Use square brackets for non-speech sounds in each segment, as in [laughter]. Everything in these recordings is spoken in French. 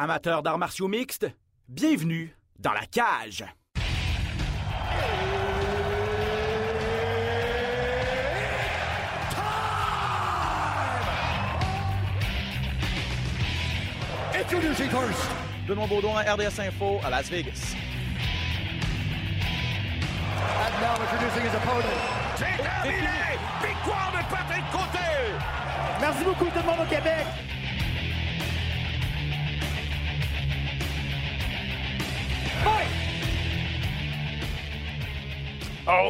Amateurs d'arts martiaux mixtes, bienvenue dans la cage. Introducing first, Benoît Baudouin, RDS Info à Las Vegas. and now introducing his opponent. C'est terminé! Victoire de Patrick Côté! Merci beaucoup tout le monde au Québec.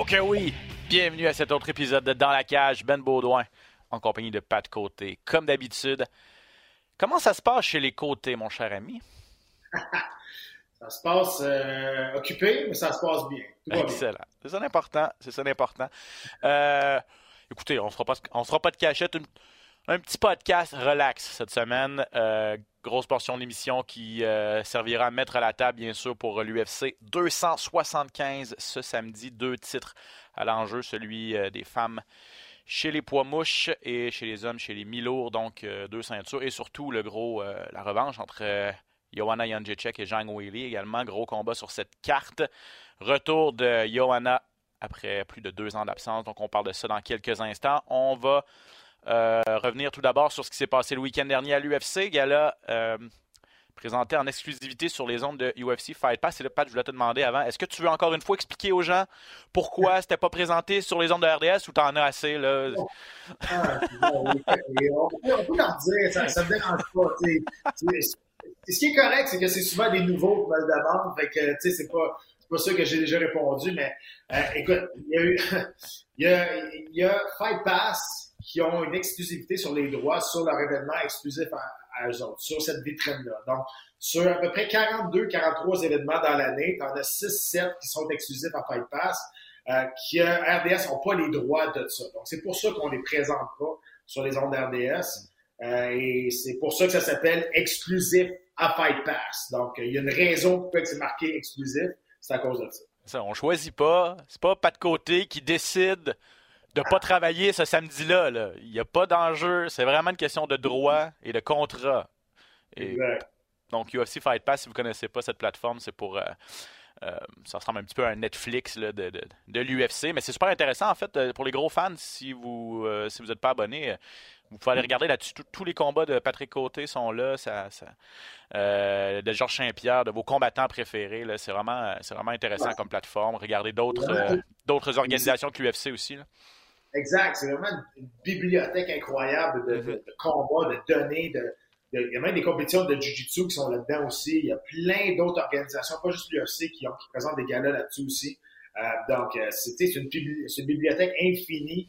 Ok oui! Bienvenue à cet autre épisode de Dans la cage, Ben Baudouin, en compagnie de Pat Côté. Comme d'habitude, comment ça se passe chez les Côtés, mon cher ami? [laughs] Ça se passe euh, occupé, mais ça se passe bien. Tout va bien. Excellent. C'est ça l'important. C'est ça l'important. Euh, écoutez, on ne se fera pas de cachette. Une- un petit podcast relax cette semaine. Euh, grosse portion de l'émission qui euh, servira à mettre à la table, bien sûr, pour l'UFC 275 ce samedi. Deux titres à l'enjeu, celui euh, des femmes chez les poids mouches et chez les hommes chez les mi-lourds. Donc, deux ceintures. Et surtout, le gros, la revanche entre Johanna Jędrzejczyk et Zhang Weili également. Gros combat sur cette carte. Retour de Johanna après plus de deux ans d'absence. Donc, on parle de ça dans quelques instants. On va euh, revenir tout d'abord sur ce qui s'est passé le week-end dernier à l'UFC. Gala euh, présenté en exclusivité sur les ondes de UFC Fight Pass. Et là, Pat, je voulais te demander avant, est-ce que tu veux encore une fois expliquer aux gens pourquoi c'était pas présenté sur les ondes de RDS ou t'en as assez, là? Ah, bon, oui, oui, on, peut, on peut leur dire, ça me dérange pas. Ce qui est correct, c'est que c'est souvent des nouveaux qui le demandent. Fait que, tu sais, c'est pas, c'est pas ça que j'ai déjà répondu, mais euh, écoute, il y a eu, [laughs] il y a, il y a Fight Pass qui ont une exclusivité sur les droits sur leur événement exclusif à, eux autres, sur cette vitrine-là. Donc, sur à peu près 42, 43 événements dans l'année, tu en as 6, 7 qui sont exclusifs à Fight Pass, euh, qui, euh, RDS n'ont pas les droits de ça. Donc, c'est pour ça qu'on les présente pas sur les ondes RDS. Euh, et c'est pour ça que ça s'appelle exclusif à Fight Pass. Donc, il y a une raison pourquoi c'est marqué exclusif, c'est à cause de ça. Ça, on choisit pas. C'est pas pas de côté qui décide de pas travailler ce samedi-là. là. Il n'y a pas d'enjeu. C'est vraiment une question de droit et de contrat. Et Exact. donc, UFC Fight Pass, si vous ne connaissez pas cette plateforme, c'est pour. euh, euh, ça ressemble un petit peu à un Netflix là, de, de, de l'UFC. Mais c'est super intéressant, en fait, euh, pour les gros fans, si vous euh, si vous n'êtes pas abonné. euh, vous pouvez aller regarder là-dessus. Tous- les combats de Patrick Côté sont là. Ça, ça- de Georges Saint-Pierre, de vos combattants préférés. C'est vraiment, c'est vraiment intéressant Ouais. comme plateforme. Regardez d'autres organisations que l'UFC aussi. là. Exact. C'est vraiment une, bibliothèque incroyable de, de- de combats, de données. De, il y a même des compétitions de Jiu-Jitsu qui sont là-dedans aussi. Il y a plein d'autres organisations, pas juste l'UFC, qui, ont- qui présentent des galas là-dessus aussi. Euh, donc, euh, c'est une, une bibliothèque infinie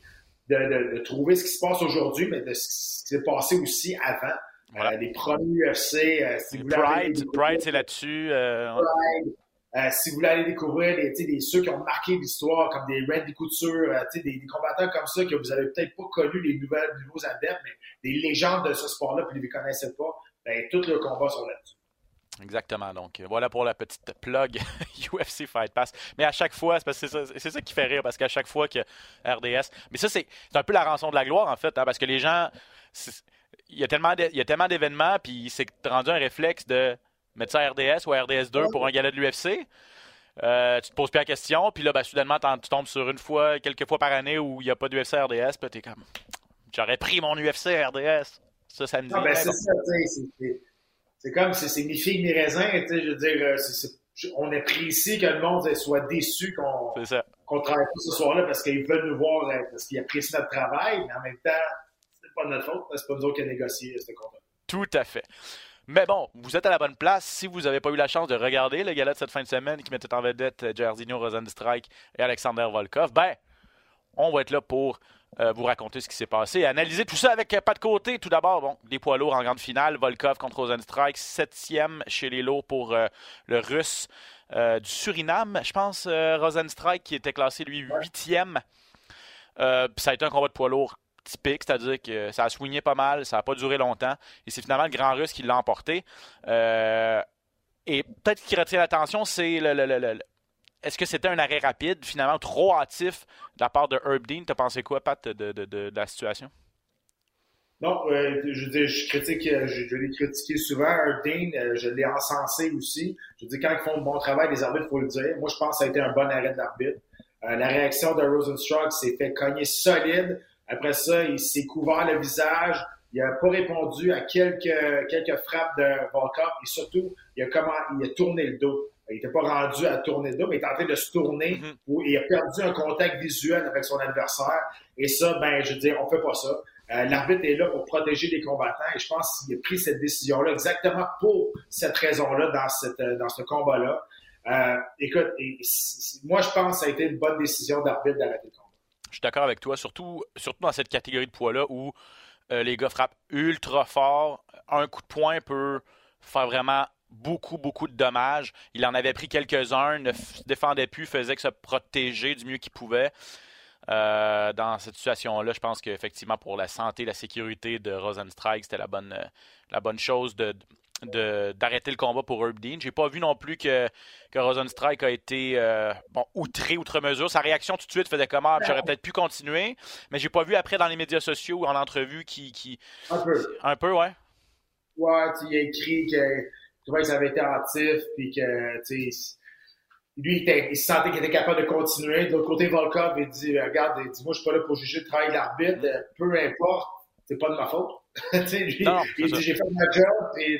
de, de- de trouver ce qui se passe aujourd'hui, mais de ce qui s'est passé aussi avant. Voilà. Euh, les premiers UFC, euh, si vous Pride, Pride c'est là-dessus. Pride. Euh, si vous voulez aller découvrir les, des, ceux qui ont marqué l'histoire, comme des Randy Couture, euh, des, combattants comme ça que vous avez peut-être pas connu les nouvelles, nouveaux adeptes, mais des légendes de ce sport-là, puis vous les connaissez pas, ben, tous leurs combats sont là-dessus. Exactement. Donc, euh, voilà pour la petite plug [laughs] UFC Fight Pass. Mais à chaque fois, c'est ça, ça qui fait rire, parce qu'à chaque fois que RDS. Mais ça, c'est un peu la rançon de la gloire, en fait, hein, parce que les gens. il y a tellement d'événements, puis c'est rendu un réflexe de mettre ça à RDS ou à RDS2 pour un gala de l'UFC. Euh, tu te poses plus la question, puis là, ben, soudainement, tu tombes sur une fois, quelques fois par année où il n'y a pas d'UFC à RDS, puis t'es comme. J'aurais pris mon UFC à RDS. Ça, ça me dit. Ben, c'est comme, c'est mi figue, mi raisin, tu sais, je veux dire, euh, c'est- c'est- je- on apprécie que le monde soit déçu qu'on travaille pas ce soir-là parce qu'ils veulent nous voir, euh, parce qu'ils apprécient notre travail, mais en même temps, c'est pas de notre faute, c'est pas nous autres qui avons négocié ce contrat. Tout à fait. Mais bon, vous êtes à la bonne place. Si vous n'avez pas eu la chance de regarder le gala de cette fin de semaine qui mettait en vedette euh, Jairzinho Rosenstrike et Alexander Volkov, ben, on va être là pour euh, vous raconter ce qui s'est passé et analyser tout ça avec euh, pas de côté. Tout d'abord, bon, les poids lourds en grande finale, Volkov contre Rosenstrike, septième chez les lourds pour euh, le Russe du Suriname. Je pense Rosenstrike qui était classé lui huitième. Ça a été un combat de poids lourd typique, c'est-à-dire que ça a swingé pas mal, ça n'a pas duré longtemps, et c'est finalement le Grand Russe qui l'a emporté. Euh, et peut-être qui retient l'attention, c'est le, le- le- le- le- est-ce que c'était un arrêt rapide, finalement trop hâtif de la part de Herb Dean? T'as pensé quoi, Pat, de, de- de- la situation? Non, euh, je veux dire, je critique, euh, je, l'ai critiqué souvent. Un Dean, je l'ai encensé aussi. Je veux dire, quand ils font un bon travail, les arbitres, il faut le dire. Moi, je pense que ça a été un bon arrêt de l'arbitre. La réaction de Rosenstruck s'est fait cogner solide. Après ça, il s'est couvert le visage. Il n'a pas répondu à quelques, quelques frappes de Volkov. Et surtout, il a, comment, il a tourné le dos. Il n'était pas rendu à tourner le dos, mais il était en train de se tourner. Mhm. où il a perdu un contact visuel avec son adversaire. Et ça, ben, je veux dire, on fait pas ça. Euh, L'arbitre est là pour protéger les combattants et je pense qu'il a pris cette décision-là exactement pour cette raison-là dans, cette, dans ce combat-là. Euh, écoute, et, moi, je pense que ça a été une bonne décision d'arbitre d'arrêter le combat. Je suis d'accord avec toi, surtout, surtout dans cette catégorie de poids-là où euh, les gars frappent ultra fort. Un coup de poing peut faire vraiment beaucoup, beaucoup de dommages. Il en avait pris quelques-uns, ne se défendait plus, faisait que se protéger du mieux qu'il pouvait. Euh, dans cette situation-là, je pense qu'effectivement, pour la santé, la sécurité de Rosenstrike, c'était la bonne, euh, la bonne chose de- d'arrêter le combat pour Herb Dean. J'ai pas vu non plus que, que Rosenstrike a été euh, bon, outré outre mesure. Sa réaction tout de suite faisait comment j'aurais peut-être pu continuer, mais j'ai pas vu après dans les médias sociaux ou en entrevue qui, qui Un peu. un peu ouais. Ouais, tu sais, il a écrit que tu que ça avait été hâtif, puis que, tu lui, il, se sentait qu'il était capable de continuer. De l'autre côté, Volkov, il dit, regarde, il dit, moi, je suis pas là pour juger le travail de l'arbitre, euh, peu importe, c'est pas de ma faute. [laughs] lui, Non, il dit, j'ai fait ma job, et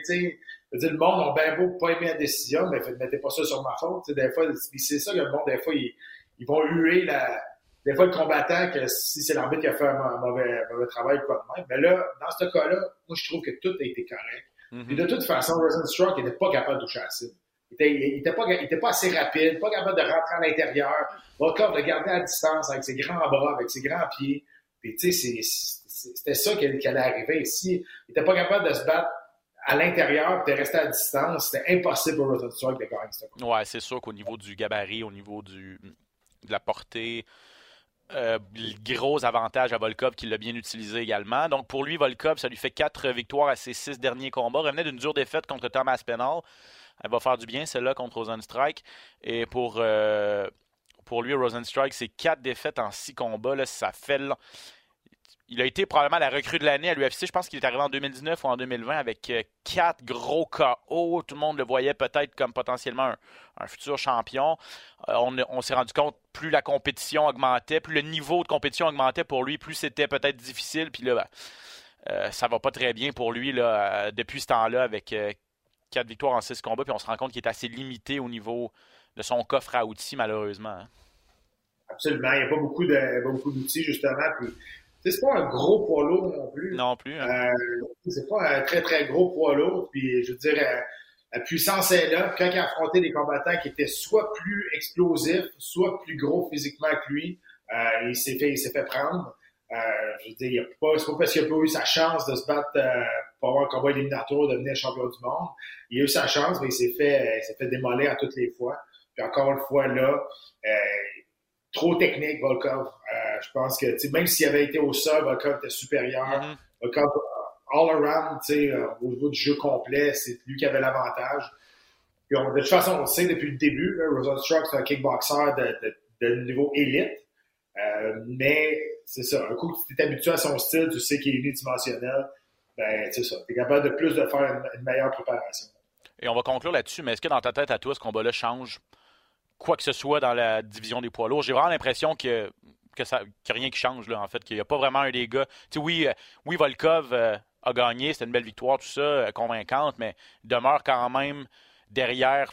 le monde a bien beau pas aimer la décision, mais mettez pas ça sur ma faute. Des fois, c'est ça, le monde, des fois, ils, ils vont huer la, des fois, le combattant, que si c'est l'arbitre qui a fait un ma- mauvais, mauvais travail ou quoi de même. Mais là, dans ce cas-là, moi, je trouve que tout a été correct. Mhm. Puis de toute façon, Rosenstruck n'était pas capable de toucher à la cible. Il était, il était pas, il était pas assez rapide, pas capable de rentrer à l'intérieur. Volkov le gardait à distance avec ses grands bras, avec ses grands pieds. Puis tu sais, c'est- c'était ça qui allait arriver. Si il était pas capable de se battre à l'intérieur puis de rester à distance, c'était impossible pour Rosenstruck de gagner ce. Ouais, c'est sûr qu'au niveau du gabarit, au niveau du, de la portée, euh, gros avantage à Volkov qui l'a bien utilisé également. Donc pour lui, Volkov, ça lui fait quatre victoires à ses six derniers combats. Revenait d'une dure défaite contre Thomas Penal. Elle va faire du bien, celle-là, contre Rosenstrike. Et pour, euh, pour lui, Rosenstrike, c'est quatre défaites en six combats. Là, ça fait... Il a été probablement la recrue de l'année à l'UFC. Je pense qu'il est arrivé en 2019 ou en 2020 avec euh, quatre gros KO. Tout le monde le voyait peut-être comme potentiellement un, futur champion. Euh, on s'est rendu compte, plus la compétition augmentait, plus le niveau de compétition augmentait pour lui, plus c'était peut-être difficile. Puis là, ben, euh, ça va pas très bien pour lui depuis ce temps-là avec quatre victoires en six combats. Puis on se rend compte qu'il est assez limité au niveau de son coffre à outils, malheureusement. hein. Absolument. Il n'y a pas beaucoup d'outils, justement. C'est pas un gros poids lourd non plus. Non plus. hein. Euh, c'est pas un très, très gros poids lourd. Puis, je veux dire, euh, la puissance est là. Quand il a affronté des combattants qui étaient soit plus explosifs, soit plus gros physiquement que lui, euh, il s'est fait, il s'est fait prendre. Euh, je veux dire, il a pas, c'est pas parce qu'il a pas eu sa chance de se battre euh, pour avoir un combat éliminatoire, de devenir champion du monde. Il a eu sa chance, mais il s'est fait, il s'est fait démolir à toutes les fois. Puis encore une fois, là, euh, trop technique, Volkov. Je pense que, même s'il avait été au sol, Volkov était supérieur. Mhm. Volkov, all around, euh, au niveau du jeu complet, c'est lui qui avait l'avantage. Puis on- de toute façon, on le sait depuis le début, là, Rosenstruck, c'est un kickboxer de, de, de niveau élite. Euh, mais c'est ça, un coup que tu es habitué à son style, tu sais qu'il est unidimensionnel, ben c'est ça. Tu es capable de plus de faire une, une meilleure préparation. Et on va conclure là-dessus, mais est-ce que dans ta tête à toi, ce combat-là change quoi que ce soit dans la division des poids lourds? J'ai vraiment l'impression que que rien qui change là en fait qu'il n'y a pas vraiment un des gars oui euh, oui Volkov euh, a gagné c'était une belle victoire tout ça euh, convaincante mais demeure quand même derrière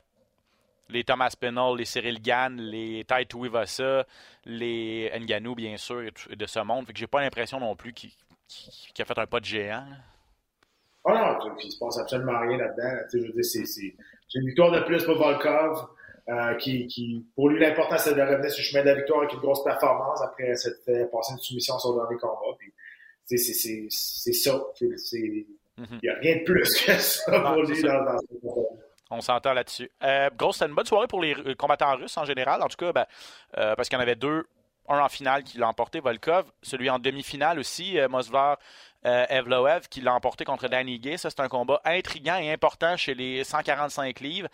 les Thomas Penal, les Cyril Gann, les Tai Tuivasa, les Ngannou bien sûr et tout- de ce monde fait que j'ai pas l'impression non plus qu'il a fait un pas de géant. Oh non, il se passe absolument rien là-dedans. C'est, c'est, c'est une victoire de plus pour Volkov, euh, qui, qui, pour lui, l'important, c'est de revenir sur le chemin de la victoire avec une grosse performance après s'être fait passer une soumission sur le dernier combat. C'est, c'est, c'est ça. Mhm. il n'y a rien de plus que ça pour lui dans, dans ce combat. On s'entend là-dessus. Euh, grosse, c'était une bonne soirée pour les euh, combattants russes en général. En tout cas, ben, euh, parce qu'il y en avait deux. Un en finale qui l'a emporté, Volkov. Celui en demi-finale aussi, euh, Mosvar euh, Evloev, qui l'a emporté contre Danny Gay. Ça, c'est un combat intriguant et important chez les 145 livres.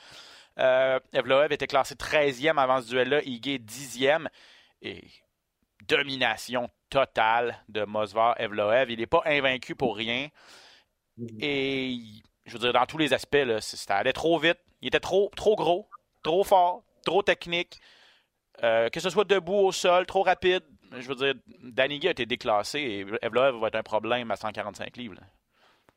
Euh, Evloev était classé 13e avant ce duel-là, Igué 10e. Et domination total de Mosvar Evloev. Il n'est pas invaincu pour rien. Et je veux dire, dans tous les aspects, là, ça allait trop vite. Il était trop, gros, trop fort, trop technique. Euh, que ce soit debout au sol, trop rapide. Je veux dire, Danny a été déclassé et Evloev va être un problème à 145 livres.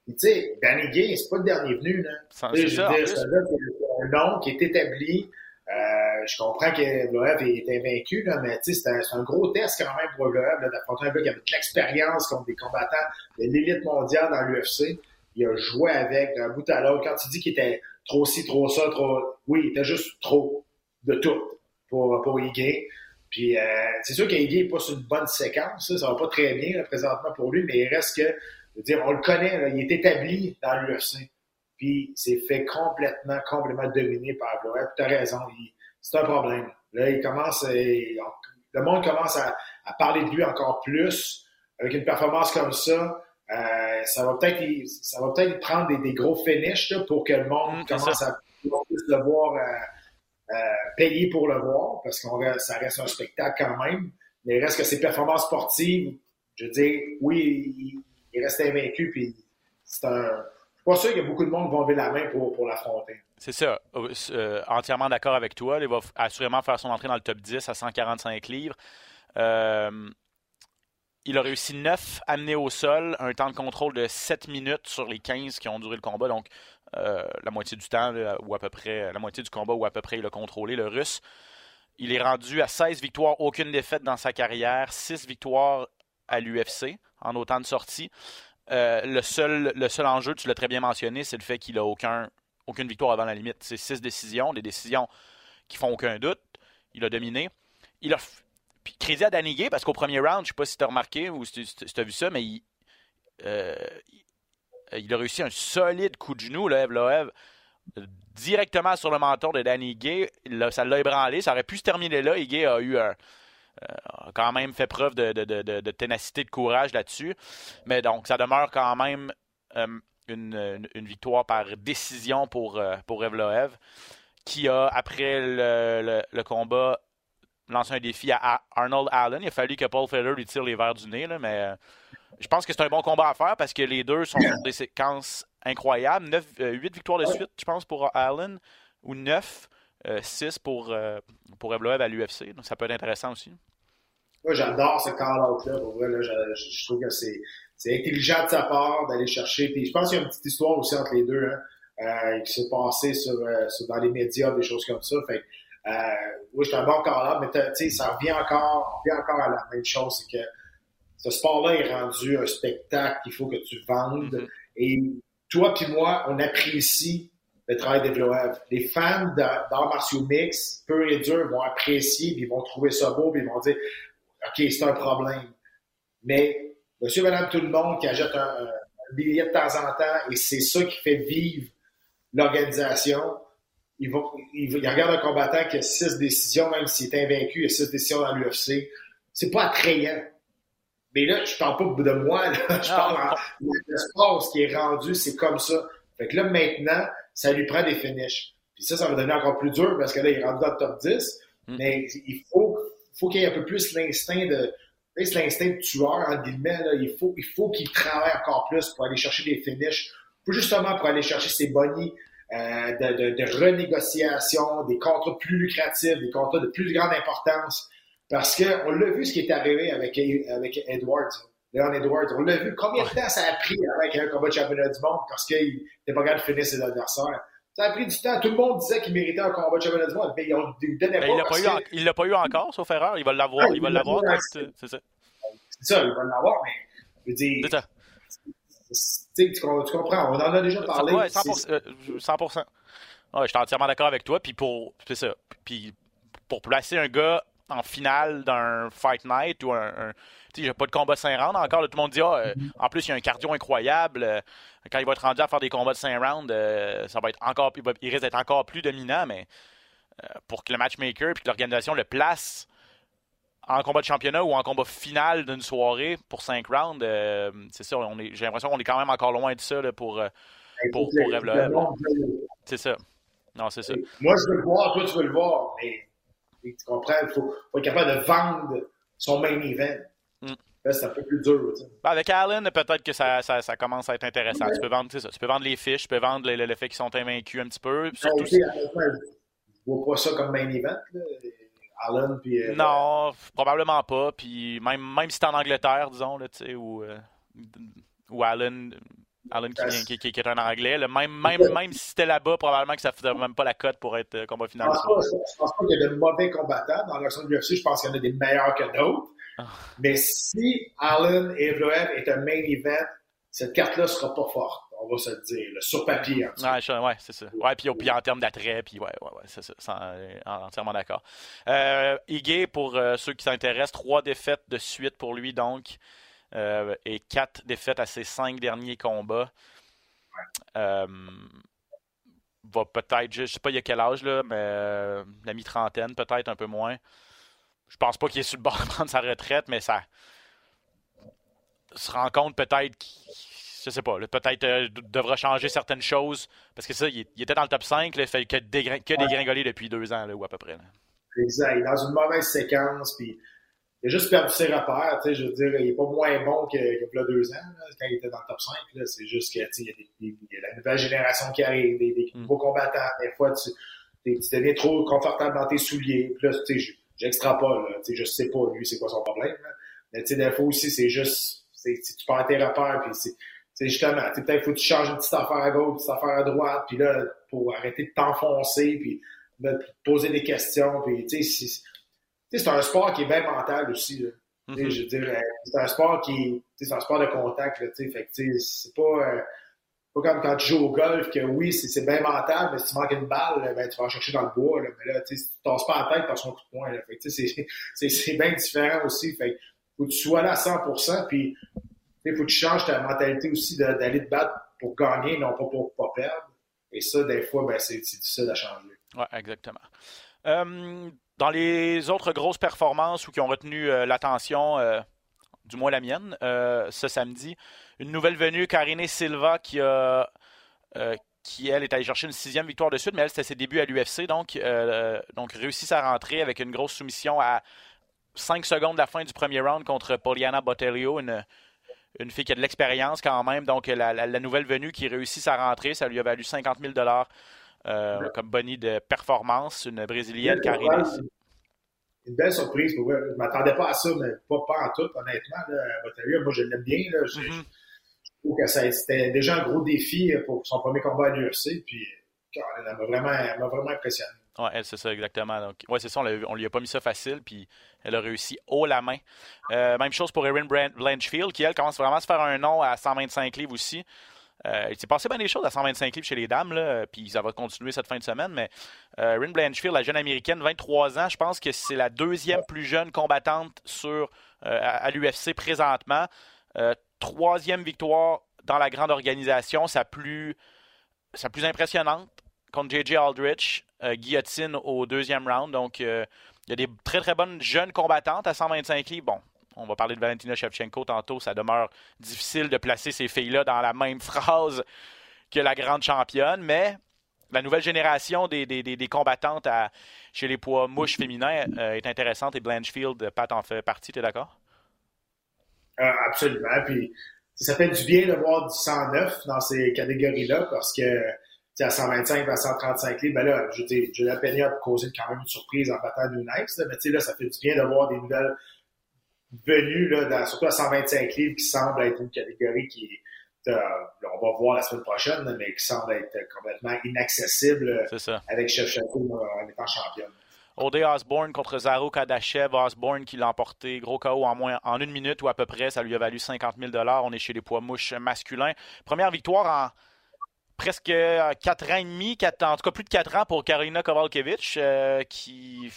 Tu sais, Danny Gay, c'est pas le dernier venu. Là. C'est ça. C'est un nom qui est établi. Euh, je comprends que Evloev est invaincu, là, mais c'est un, un, gros test quand même pour Evloev d'affronter un gars qui avait de l'expérience contre des combattants de l'élite mondiale dans l'UFC. Il a joué avec d'un bout à l'autre. Quand tu dis qu'il était trop ci, trop ça, trop... Oui, il était juste trop de tout pour, pour. Puis euh, c'est sûr qu'Igué n'est pas sur une bonne séquence. Ça, ça va pas très bien présentement pour lui, mais il reste que, je veux dire, on le connaît, là, il est établi dans l'UFC. Puis c'est fait complètement, complètement dominer par Evloev. Tu as raison, c'est un problème. Là, il commence, le monde commence à, à, parler de lui encore plus. Avec une performance comme ça, euh, ça va peut-être ça va peut-être prendre des, des gros finishes là, pour que le monde mmh, commence à le voir euh, euh, payer pour le voir, parce que ça reste un spectacle quand même. Mais il reste que ses performances sportives, je veux dire, oui, il, il reste invaincu, puis c'est un pas sûr qu'il y a beaucoup de monde qui vont lever la main pour, pour l'affronter. C'est ça. Euh, euh, entièrement d'accord avec toi. Il va assurément faire son entrée dans le top 10 à 145 livres. Euh, il a réussi 9 amenés au sol, un temps de contrôle de 7 minutes sur les 15 qui ont duré le combat, donc la moitié du temps, ou à peu près la moitié du combat, où à peu près il a contrôlé le russe. Il est rendu à 16 victoires, aucune défaite dans sa carrière, 6 victoires à l'UFC en autant de sorties. Euh, le, seul, le seul enjeu, tu l'as très bien mentionné, c'est le fait qu'il n'a aucun, aucune victoire avant la limite. C'est six décisions, des décisions qui font aucun doute. Il a dominé. Il a puis, crédit à Danny parce qu'au premier round, je ne sais pas si tu as remarqué ou si tu as vu ça, mais il, euh, il, a réussi un solide coup de genou, là, Evloev, directement sur le menton de Danny Gay. ça l'a ébranlé. Ça aurait pu se terminer là. Et a eu un, a quand même fait preuve de, de, ténacité, de courage là-dessus. Mais donc, ça demeure quand même euh, une, victoire par décision pour, euh, pour Evloev, qui a, après le, combat, lancé un défi à Arnold Allen. Il a fallu que Paul Felder lui tire les verres du nez, mais euh, je pense que c'est un bon combat à faire parce que les deux sont sur des séquences incroyables. 9, 8 victoires de suite, je pense, pour Allen, ou 9. 6 pour, euh, pour Evloev à l'UFC. Donc, ça peut être intéressant aussi. Moi, j'adore ce call-out-là. Pour vrai, là, je, trouve que c'est, c'est intelligent de sa part d'aller chercher. Puis je pense qu'il y a une petite histoire aussi entre les deux hein, euh, qui s'est passée sur, euh, sur, dans les médias, des choses comme ça. Fait euh, oui, c'est un bon call-out, mais ça revient encore, revient encore à la même chose. C'est que ce sport-là est rendu un spectacle qu'il faut que tu vendes. Mm-hmm. Et toi puis moi, on apprécie le travail d'Evloev. Les fans d'arts martiaux mix, peu et dur, vont apprécier, puis ils vont trouver ça beau, puis ils vont dire OK, c'est un problème. Mais monsieur, madame, tout le monde qui achète un, billet de temps en temps, et c'est ça qui fait vivre l'organisation, il, va, il, regarde un combattant qui a six décisions, même s'il est invaincu, il a six décisions dans l'UFC. C'est pas attrayant. Mais là, je parle pas de moi, là. [laughs] je parle de l'espace qui est rendu, c'est comme ça. Fait que là, maintenant, ça lui prend des finishes. Puis ça, ça va devenir encore plus dur parce que là, il rentre dans le top 10. Hmm. Mais il faut, faut qu'il y ait un peu plus l'instinct de l'instinct de tueur, en guillemets. Là. Il faut, il faut qu'il travaille encore plus pour aller chercher des finishes, pour justement pour aller chercher ses bonnies euh, de, de, de, renégociation, des contrats plus lucratifs, des contrats de plus grande importance. Parce qu'on l'a vu ce qui est arrivé avec, avec Edwards. Leon Edwards. On l'a vu. Combien de temps ça a pris avec un combat de championnat du monde parce qu'il n'était pas capable de finir ses adversaires? Ça a pris du temps. Tout le monde disait qu'il méritait un combat de championnat du monde, mais ne pas. Il ne l'a pas, eu encore, sauf erreur. Il va l'avoir. il va l'avoir. C'est ça. C'est ça, il va l'avoir, mais je veux dire. C'est ça. Tu, comprends, on en a déjà parlé. Oui, 100%. 100%. Ouais, je suis entièrement d'accord avec toi. Puis pour, c'est ça. Puis pour placer un gars en finale d'un Fight Night ou un il n'y a pas de combat de 5 rounds encore. tout le monde dit, ah, euh, mm-hmm. en plus, il y a un cardio incroyable. Euh, quand il va être rendu à faire des combats de 5 rounds, euh, ça va être encore, il, risque d'être encore plus dominant, mais pour que le matchmaker et que l'organisation le place en combat de championnat ou en combat final d'une soirée pour 5 rounds, c'est ça, j'ai l'impression qu'on est quand même encore loin de ça pour, pour, pour, C'est ça. Non, c'est ça. Moi, je veux le voir, toi, tu veux le voir, mais tu comprends, il faut, faut, être capable de vendre son main event. Là, c'est un peu plus dur. Ben, avec Allen, peut-être que ça, ça, ça, commence à être intéressant. Tu, peux vendre, ça, tu peux vendre les fiches, tu peux vendre le, le, fait qu'ils sont invaincus un petit peu. Surtout, je vois pas ça comme main event. Là. Allen, puis, euh, non, probablement pas. Puis même, même si c'est en Angleterre, disons, là, ou, euh, Allen, Allen qui, qui, qui, est un anglais. Là, même, même, même si c'était là-bas, probablement que ça ne faisait même pas la cote pour être euh, combat final. Je pense, je pense pas qu'il y a de mauvais combattants. Dans l'action de l'UFC, je pense qu'il y en a des meilleurs que d'autres. Ah. Mais si Allen et Evloev est un main event, cette carte-là ne sera pas forte, on va se le dire, sur papier. En ouais, ouais c'est ça. Ouais, puis, puis en termes d'attrait, puis ouais, ouais, ouais, c'est ça, entièrement d'accord. Euh, Igué, pour euh, ceux qui s'intéressent, trois défaites de suite pour lui, donc, euh, et quatre défaites à ses cinq derniers combats. Euh, va peut-être, je sais pas il y a quel âge, là, mais la mi-trentaine, peut-être un peu moins. Je pense pas qu'il est sur le bord de prendre sa retraite, mais ça se rend compte peut-être qu'il je sais pas, peut-être euh, devra changer certaines choses. Parce que ça, il, était dans le top 5, là, il fait que, dégring que dégringoler depuis deux ans, là, ou à peu près. Exact. Il est dans une mauvaise séquence, puis il a juste perdu ses repères. Je veux dire, il n'est pas moins bon qu'il y a deux ans, quand il était dans le top 5. C'est juste qu'il y, y, a la nouvelle génération qui arrive, des, des mm. nouveaux combattants. Des fois, tu, tu, deviens trop confortable dans tes souliers. Puis là, j'extrapole. Je sais pas, lui, c'est quoi son problème. Mais des fois aussi, c'est juste tu perds tes repères, puis c'est justement, peut-être faut que tu changes une petite affaire à gauche, une petite affaire à droite, puis là, pour arrêter de t'enfoncer, puis de poser des questions, puis tu sais, c'est un sport qui est bien mental aussi. Là. Mm-hmm. Je veux dire, c'est un sport qui c'est un sport de contact, là, fait que c'est pas, euh, pas comme quand tu joues au golf, que oui, c'est bien mental, mais si tu manques une balle, ben, tu vas en chercher dans le bois, là, mais là, tu tu tasses pas la tête, tu son coup de [laughs] c'est bien différent aussi, fait faut que tu sois là à 100%, puis il faut que tu changes ta mentalité aussi d'aller te battre pour gagner, non pas pour pas perdre. Et ça, des fois, ben, c'est difficile à changer. Oui, exactement. Euh, dans les autres grosses performances ou qui ont retenu euh, l'attention, euh, du moins la mienne, ce samedi, une nouvelle venue, Karine Silva, qui a qui, elle, est allée chercher une sixième victoire de suite, mais elle, c'était ses débuts à l'UFC, donc, donc réussit sa rentrée avec une grosse soumission à 5 secondes de la fin du premier round contre Poliana Botelho, une, une fille qui a de l'expérience quand même. Donc, la, nouvelle venue qui réussit sa rentrée, ça lui a valu 50 000 euh, comme bonnie de performance. Une Brésilienne, Karine. Une belle surprise pour Je ne m'attendais pas à ça, mais pas, pas en tout, honnêtement. Là, moi, je l'aime bien. Je, mm-hmm. trouve que c'était déjà un gros défi pour son premier combat à l'UFC. Puis, elle m'a vraiment, vraiment impressionné. Oui, c'est ça, exactement. Donc, ouais, c'est ça, on, on, lui a pas mis ça facile, puis elle a réussi haut la main. Euh, même chose pour Erin Blanchfield, qui, elle, commence vraiment à se faire un nom à 125 livres aussi. Euh, il s'est passé bien des choses à 125 livres chez les dames, puis ça va continuer cette fin de semaine. Mais euh, Erin Blanchfield, la jeune américaine, 23 ans, je pense que c'est la deuxième plus jeune combattante sur, euh, à, l'UFC présentement. troisième victoire dans la grande organisation, sa plus, sa plus impressionnante contre J.J. Aldrich. Guillotine au deuxième round. Donc, il y a des très très bonnes jeunes combattantes à 125 livres. Bon, on va parler de Valentina Shevchenko tantôt. Ça demeure difficile de placer ces filles-là dans la même [laughs] phrase que la grande championne, mais la nouvelle génération des, des, combattantes chez les poids mouches féminins euh, est intéressante et Blanchfield, Pat en fait partie, tu es d'accord? absolument. Puis ça fait du bien de voir du 109 dans ces catégories-là parce que à 125 à 135 livres, ben là, je Julia Peña a causé quand même une surprise en battant une Nice, mais là, ça fait du bien de voir des nouvelles venues, là, dans, surtout à 125 livres, qui semble être une catégorie qui est, euh, on va voir la semaine prochaine, mais qui semble être complètement inaccessible avec Shevchenko euh, en étant championne. Odé Osborne contre Zaro Kadashev. Osborne qui l'a emporté gros KO en moins en une minute ou à peu près. Ça lui a valu 50 000 On est chez les poids mouches masculins. Première victoire en presque 4 euh, ans et demi, en tout cas plus de 4 ans pour Karina Kovalkiewicz, euh, qui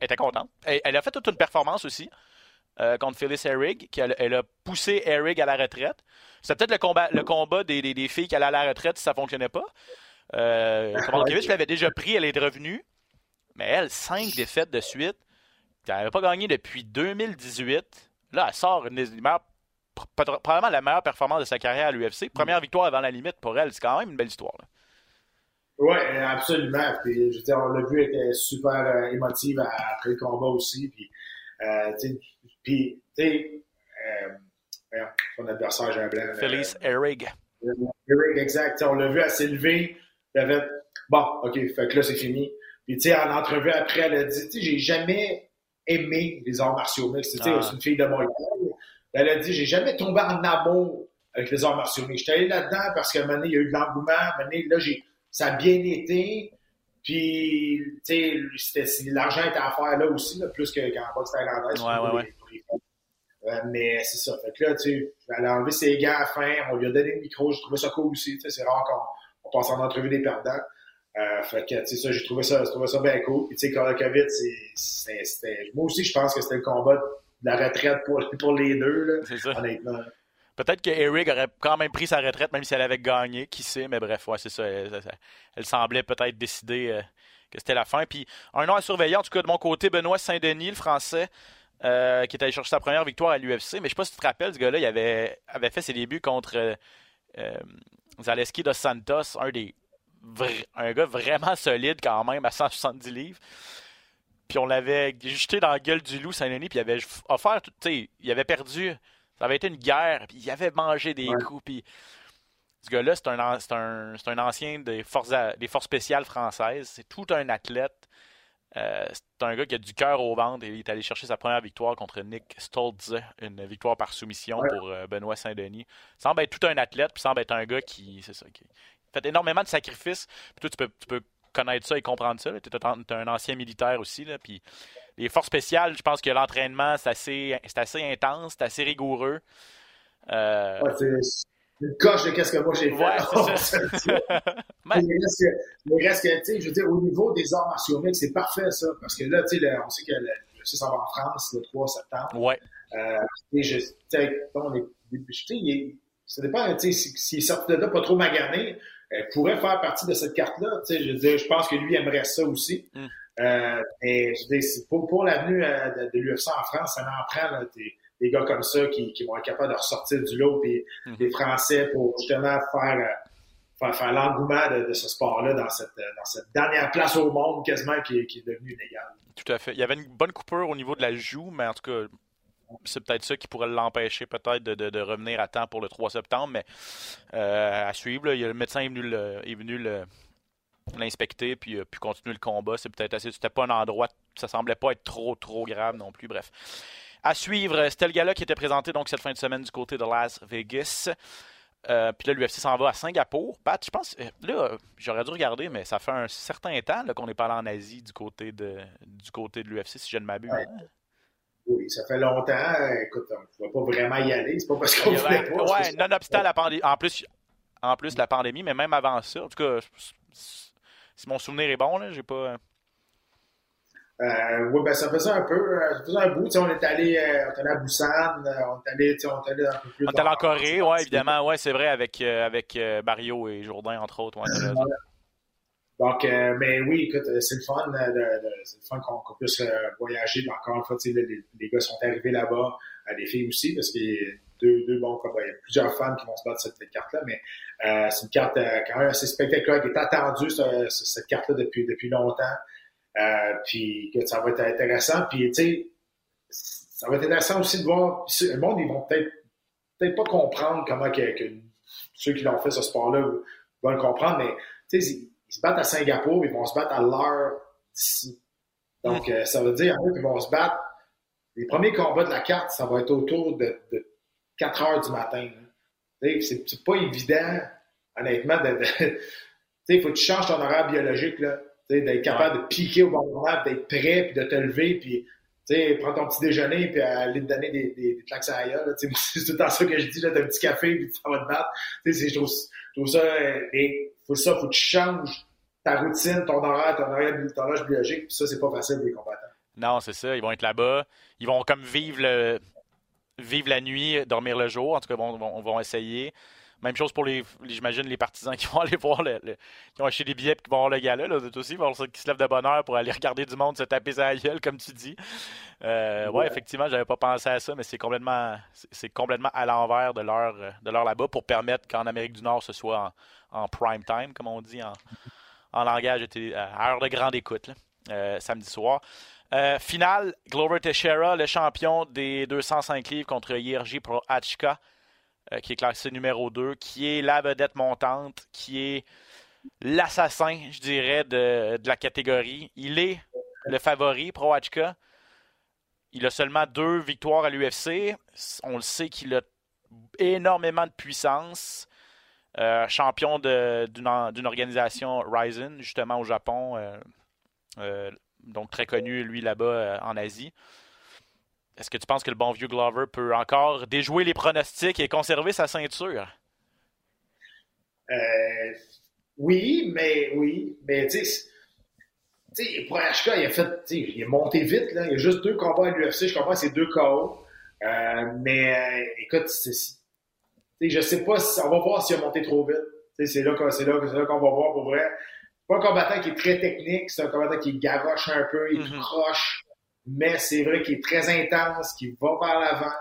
était contente. Elle, a fait toute une performance aussi euh, contre Phyllis Herrig, qui elle, a poussé Herrig à la retraite. C'était peut-être le combat, le combat des, des, filles qui allaient à la retraite si ça ne fonctionnait pas. Euh, [laughs] l'avait déjà pris, elle est revenue. Mais elle, 5 défaites de suite. Elle n'avait pas gagné depuis 2018. Là, elle sort une des meilleures probablement la meilleure performance de sa carrière à l'UFC. Première victoire avant la limite pour elle, c'est quand même une belle histoire. Oui, absolument. Puis, je veux dire, on l'a vu, elle était super euh, émotive après le combat aussi. Puis, euh, puis tu sais, euh, son adversaire, j'ai un blanc. Felice Erig. Erig, exact. on l'a vu, levée. Elle avait bon, OK, fait que là, c'est fini. Puis, tu sais, en entrevue après, elle a dit, tu sais, j'ai jamais aimé les arts martiaux mixtes. Tu sais, Ah. c'est une fille de Montréal. Elle a dit, j'ai jamais tombé en amour avec les arts martiaux mixtes. J'étais allé là-dedans parce qu'à un moment donné, il y a eu de l'engouement. À un moment donné, là, j'ai, ça a bien été. Puis, tu sais, l'argent était à faire là aussi, là, plus que- qu'en boxe thaïlandaise. Ouais, ouais, les- femmes. Euh, mais c'est ça. Fait que là, tu sais, elle a enlevé ses gants à la fin. On lui a donné le micro. J'ai trouvé ça cool aussi. Tu sais, c'est rare qu'on on passe en entrevue des perdants. Euh, fait que, tu sais, ça, j'ai trouvé ça, j'ai trouvé ça bien cool. Puis, tu sais, Kolokovic, c'est, c'est- c'était, moi aussi, je pense que c'était le combat de la retraite pour, pour les deux, là, C'est ça. honnêtement. Peut-être que Erig aurait quand même pris sa retraite, même si elle avait gagné, qui sait, mais bref, ouais, c'est ça. Elle, semblait peut-être décider euh, que c'était la fin. Puis un nom à surveiller, en tout cas de mon côté, Benoît Saint-Denis, le français, euh, qui est allé chercher sa première victoire à l'UFC. Mais je sais pas si tu te rappelles, ce gars-là, il avait, fait ses débuts contre euh, Zaleski dos Santos, un des un gars vraiment solide quand même à 170 livres. Puis on l'avait jeté dans la gueule du loup Saint-Denis, puis il avait offert, il avait perdu. Ça avait été une guerre, puis il avait mangé des Ouais. coups, puis ce gars-là, c'est un, un, c'est un ancien des forces, des forces spéciales françaises. C'est tout un athlète. Euh, c'est un gars qui a du cœur au ventre et il est allé chercher sa première victoire contre Nick Stoltze, une victoire par soumission Ouais. pour euh, Benoît Saint-Denis. Il semble être tout un athlète, puis semble être un gars qui, c'est ça, qui fait énormément de sacrifices. Puis toi, tu peux, tu peux connaître ça et comprendre ça. Tu es, un ancien militaire aussi. Là, puis les forces spéciales, je pense que l'entraînement, c'est assez, intense, c'est assez rigoureux. Euh, Ouais, c'est une coche de qu'est-ce que moi j'ai fait. Ouais, ça. [laughs] [laughs] Mais- Il reste que, il reste que, tu sais, je veux dire, au niveau des arts martiaux mixtes, c'est parfait, ça. Parce que là, tu sais, on sait que le, ça va en France le 3 septembre. ouais, Euh, et je, bon, les- les- il est- ça dépend, tu sais, si- s'il est sorti de là pas trop magané, euh, pourrait faire partie de cette carte-là. Tu sais, je veux dire, je pense que lui aimerait ça aussi. Mm. Euh, mais pour, pour l'avenue euh, de, de l'UFC en France, ça en prend là, des, des gars comme ça qui, qui vont être capables de ressortir du lot, puis Mhm. des Français pour justement faire, euh, faire, faire l'engouement de, de ce sport-là dans cette, dans cette dernière place au monde quasiment qui, est- qui est devenue inégale. tout à fait. Il y avait une bonne coupure au niveau de la joue, mais en tout cas, c'est peut-être ça qui pourrait l'empêcher peut-être de, de- de revenir à temps pour le 3 septembre. Mais euh, à suivre, là, il y a le médecin est venu le- est venu le- l'inspecter puis, euh, puis continuer le combat. C'est peut-être assez. C'était pas un endroit. Ça semblait pas être trop trop grave non plus. Bref. À suivre, c'était le gala qui était présenté donc cette fin de semaine du côté de Las Vegas. Euh, puis là, l'UFC s'en va à Singapour. Pat, je pense, euh, là, euh, j'aurais dû regarder, mais ça fait un certain temps qu'on n'est pas allé en Asie du côté de, du côté de l'UFC, si je ne m'abuse. Ouais. Oui, ça fait longtemps. Écoute, on ne pouvait pas vraiment y aller. C'est pas parce qu'on voulait pas. ouais, nonobstant la pandémie. En plus, en plus la pandémie, mais même avant ça, en tout cas, si mon souvenir est bon, là, j'ai pas. Euh, oui, ben ça faisait un peu, euh, ça faisait un bout. On est allé, euh, on est allé à Busan, euh, on est allé, on est allé un peu plus. On est allé en Corée, ouais, évidemment, ouais, c'est vrai, avec, euh, avec euh, Barrio et Jourdain, entre autres. Ouais. Donc, euh, mais oui, écoute, euh, c'est le fun, euh, c'est le fun qu'on puisse euh, voyager. Mais encore une fois, les, les gars sont arrivés là-bas, euh, les filles aussi, parce a deux, deux bons combats. Il y a plusieurs femmes qui vont se battre sur cette carte-là, mais euh, c'est une carte euh, quand même assez spectaculaire, qui est attendue, ce- ce- cette carte-là, depuis, depuis longtemps. Euh, puis, écoute, ça va être intéressant. Puis, tu sais, ça va être intéressant aussi de voir. Le monde, ils vont peut-être peut-être pas comprendre comment que, que ceux qui l'ont fait ce sport-là vont le comprendre, mais tu sais, ils, ils se battent à Singapour, ils vont se battre à l'heure d'ici. Donc, euh, ça veut dire, en fait, ils vont se battre. Les premiers combats de la carte, ça va être autour de, de 4 heures du matin. Tu C'est pas évident, honnêtement, [laughs] tu il faut que tu changes ton horaire biologique. Tu d'être capable de piquer au bon moment, d'être prêt, puis de te lever, puis tu prendre ton petit déjeuner, puis aller te donner des, des, des à la. Tu [laughs] C'est tout le ça que je dis, t'as un petit café, puis ça va te battre. Tu je trouve, je ça, euh, faut ça, faut que tu changes ta routine, ton horaire, ton horaire, ton horloge biologique, puis ça, c'est pas facile des combattants. Non, c'est ça. Ils vont être là-bas. Ils vont comme vivre le vivre la nuit, dormir le jour. En tout cas, vont, vont, vont essayer. Même chose pour les, les- j'imagine, les partisans qui [laughs] vont aller voir le, le- qui ont acheté des billets et qui vont voir le gala. Là, eux aussi, ils vont, qui se lèvent de bonne heure pour aller regarder du monde se taper sa gueule, comme tu dis. Euh, ouais, Ouais. effectivement, j'avais pas pensé à ça, mais c'est complètement, c'est complètement à l'envers de l'heure, euh, de l'heure là-bas pour permettre qu'en Amérique du Nord, ce soit en, en prime time, comme on dit en, en langage à heure de grande écoute, là, euh, samedi soir. Euh, finale, Glover Teixeira, le champion des 205 livres contre Yerji Proachka, euh, qui est classé numéro 2, qui est la vedette montante, qui est l'assassin, je dirais, de, la catégorie. Il est le favori, Proachka. Il a seulement deux victoires à l'UFC. On le sait qu'il a énormément de puissance. Euh, champion d'une organisation Ryzen, justement au Japon. Euh, donc très connu, lui, là-bas en Asie. Est-ce que tu penses que le bon vieux Glover peut encore déjouer les pronostics et conserver sa ceinture? oui, mais oui, mais tu sais, pour HK, il a fait, il est monté vite, là. Il y a juste deux combats à l'UFC, je comprends, c'est deux KO. mais écoute, c'est je sais pas si on va voir s'il a monté trop vite. C'est là, là, là qu'on va voir pour vrai. Pas un combattant qui est très technique, c'est un combattant qui garoche un peu, il mm croche, mais c'est vrai qu'il est très intense, qui va vers l'avant,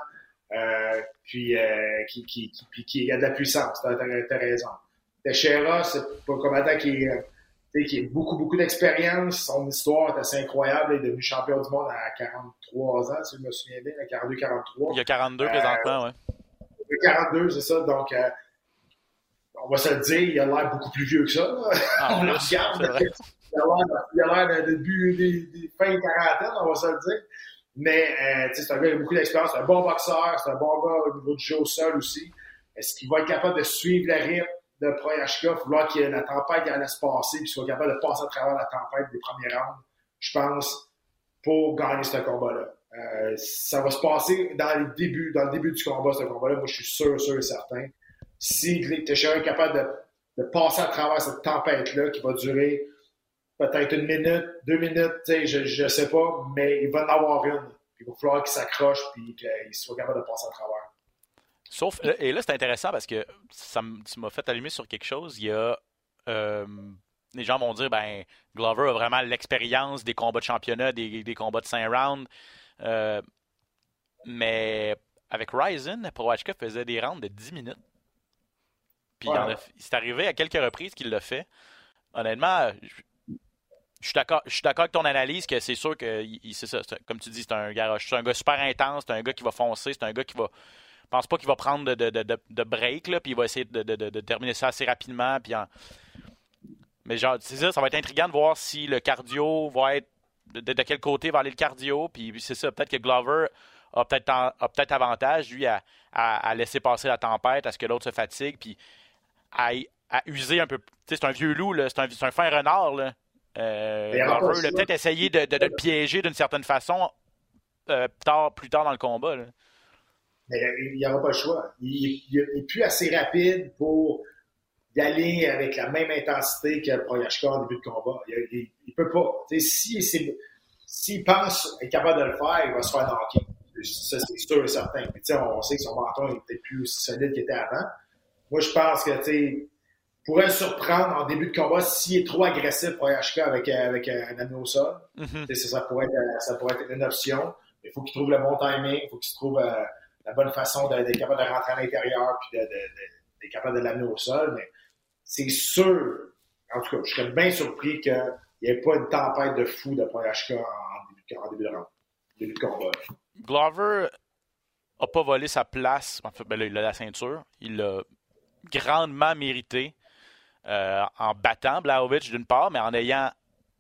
euh, puis euh, qui, qui, qui, qui, a de la puissance. T'as as raison. Teixeira, c'est un combattant qui, euh, qui a beaucoup, beaucoup d'expérience. Son histoire est assez incroyable. Il est devenu champion du monde à 43 ans, si je me souviens bien, à 42-43. Il y a 42 présentement, oui. 42, c'est ça. Donc, euh, on va se le dire, il a l'air beaucoup plus vieux que ça. Ah, [laughs] on le regarde. Il a l'air de début des, des fins quarantaine, on va se le dire. Mais euh, c'est un gars qui a beaucoup d'expérience, c'est un bon boxeur, c'est un bon gars au niveau du jeu au sol aussi. Est-ce qu'il va être capable de suivre le rythme de Proyashka? Il va falloir qu'il y ait la tempête qui allait se passer, puis qu'il soit capable de passer à travers la tempête des premiers rounds, je pense, pour gagner ce combat-là. Euh, ça va se passer dans le début, dans le début du combat, ce combat-là. Moi, je suis sûr, sûr et certain. Si Teixeira est capable de, passer à travers cette tempête-là qui va durer peut-être une minute, deux minutes, je ne sais pas, mais il va en avoir une. Il va falloir qu'il s'accroche et qu'il soit capable de passer à travers. Sauf, euh, et là, c'est intéressant parce que ça tu m'as fait allumer sur quelque chose. Il y a. Euh, les gens vont dire, ben, Glover a vraiment l'expérience des combats de championnat, des, combats de 5 rounds. Euh, mais avec Ryzen, Proachka faisait des rounds de 10 minutes. Puis c'est arrivé à quelques reprises qu'il l'a fait. Honnêtement, je suis d'accord avec ton analyse que c'est sûr que c'est ça, comme tu dis, c'est un gars, c'est un gars super intense, c'est un gars qui va foncer, c'est un gars qui va. Je pense pas qu'il va prendre de, de, de, de break, là, puis il va essayer de, terminer ça assez rapidement. Puis Mais genre, c'est ça, ça va être intriguant de voir si le cardio va être de, quel côté va aller le cardio. Puis c'est ça, peut-être que Glover a peut-être peut avantage, lui, à, à, laisser passer la tempête, à ce que l'autre se fatigue, puis à, à user un peu. C'est un vieux loup, c'est un, un, fin renard. Là. Euh, peut-être essayé de, de, le piéger d'une certaine façon euh, plus, tard, plus tard dans le combat. Là. Mais il n'y aura pas le choix. Il n'est plus assez rapide pour y aller avec la même intensité que Proyashka en début de combat. Il, ne peut pas. S'il si, pense être capable de le faire, il va se faire knocker. Ça, c'est sûr et certain. on sait que son menton est peut-être plus aussi solide qu'il était avant. Moi, je pense que, tu pourrait le surprendre en début de combat s'il est trop agressif pour avec, avec un ami au sol. Ça, pourrait être, ça pourrait être une option. Il faut qu'il trouve le bon timing, il faut qu'il trouve euh, la bonne façon d'être capable de rentrer à l'intérieur puis d'être capable de l'amener au sol. Mais c'est sûr, en tout cas, je serais bien surpris qu'il n'y ait pas une tempête de fou de PHK en début, de, début de combat. Glover n'a pas volé sa place. En fait, ben il a la ceinture. Il l'a grandement mérité euh, en battant Blaovic d'une part, mais en ayant,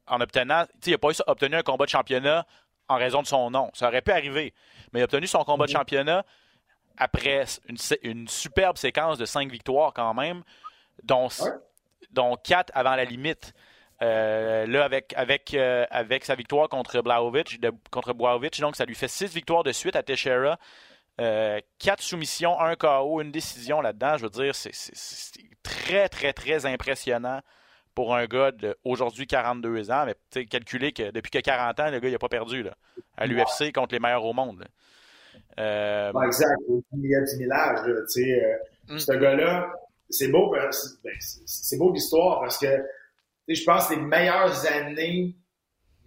en obtenant, il n'a pas obtenu un combat de championnat en raison de son nom. Ça aurait pu arriver, mais il a obtenu son combat de mm-hmm. championnat après une, une superbe séquence de cinq victoires quand même dont, dont quatre avant la limite. Euh, là, avec, avec, euh, avec sa victoire contre Blaovic, contre donc ça lui fait six victoires de suite à Teixeira. Euh, quatre soumissions, un KO, une décision là-dedans. Je veux dire, c'est très, très, très impressionnant pour un gars d'aujourd'hui 42 ans. Mais calculer que depuis que 40 ans, le gars, il n'a pas perdu là, à l'UFC contre les meilleurs au monde. exact. Il y a 10 000 âges. Mm. Ce gars-là, c'est beau, ben, c'est beau l'histoire parce que je pense que les meilleures années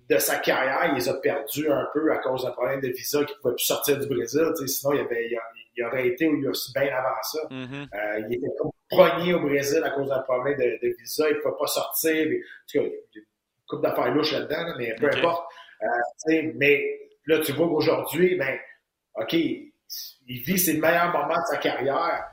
de sa carrière, il les a perdues un peu à cause d'un problème de visa qu'il ne pouvait plus sortir du Brésil. Sinon, il, avait, il, aurait été où il aussi bien avant ça. Mm-hmm. euh, il était comme au Brésil à cause d'un problème de, visa. Il ne pouvait pas sortir. en tout cas, il y a une couple d'affaires louches là-dedans, mais peu importe. Euh, mais là, tu vois qu'aujourd'hui, ben, OK, il vit ses meilleurs moments de sa carrière,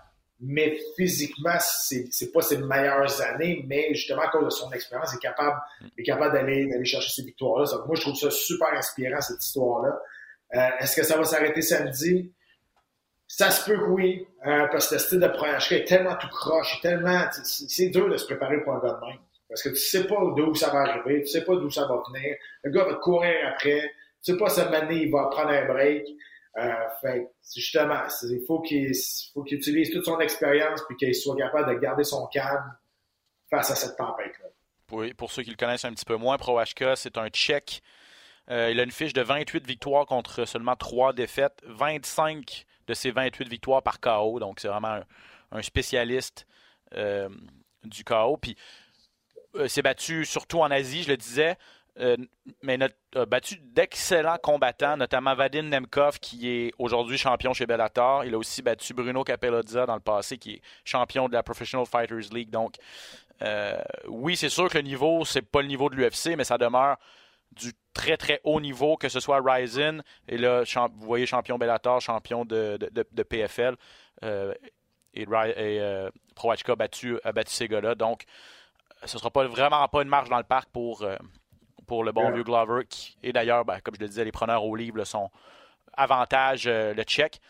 mais physiquement, c'est, pas ses meilleures années, mais justement, à cause de son expérience, il est capable, est capable d'aller, d'aller chercher ces victoires-là. Moi, je trouve ça super inspirant, cette histoire-là. Euh, est-ce que ça va s'arrêter samedi? Ça se peut que oui, euh, parce que le style de première est tellement tout croche, tellement, c'est dur de se préparer pour un gars de. Parce que tu sais pas d'où ça va arriver, tu sais pas d'où ça va venir. Le gars va courir après, tu sais pas cette année, il va prendre un break. Euh, fait justement, il faut qu'il faut qu'il utilise toute son expérience puis qu'il soit capable de garder son calme face à cette tempête-là. Pour ceux qui le connaissent un petit peu moins, Pro HK, c'est un Tchèque. Euh, il a une fiche de 28 victoires contre seulement 3 défaites. 25 de ses 28 victoires par KO. Donc, c'est vraiment un, spécialiste euh, du KO. Puis, s'est battu surtout en Asie, je le disais. Euh, mais a battu d'excellents combattants, notamment Vadim Nemkov, qui est aujourd'hui champion chez Bellator. Il a aussi battu Bruno Capellozza dans le passé, qui est champion de la Professional Fighters League. Donc, euh, oui, c'est sûr que le niveau, c'est pas le niveau de l'UFC, mais ça demeure du très très haut niveau, que ce soit Ryzen, et là, vous voyez champion Bellator, champion de, PFL, euh, et, et a battu, a ces gars-là. Donc, ce ne sera pas vraiment pas une marche dans le parc pour, pour le bon vieux Glover. et d'ailleurs, ben, comme je le disais, les preneurs au livre sont avantage euh, le check.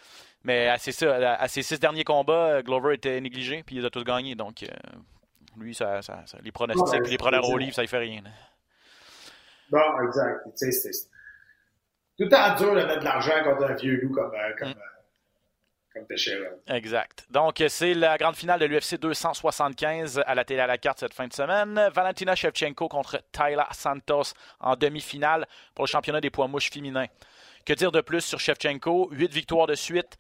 Mais à ses, à ses, six derniers combats, euh, Glover était négligé, puis il a tous gagné. Donc, euh, lui, ça, ça, les pronostics, les preneurs au livre, ça ne fait rien. Non, exact. C'est tout le temps dur de mettre de l'argent contre un vieux loup comme, comme, mm. Exact. Donc, c'est la grande finale de l'UFC 275 à la télé à la carte cette fin de semaine. Valentina Shevchenko contre Tyler Santos en demi-finale pour le championnat des poids mouches féminins. Que dire de plus sur Shevchenko? Huit victoires de suite.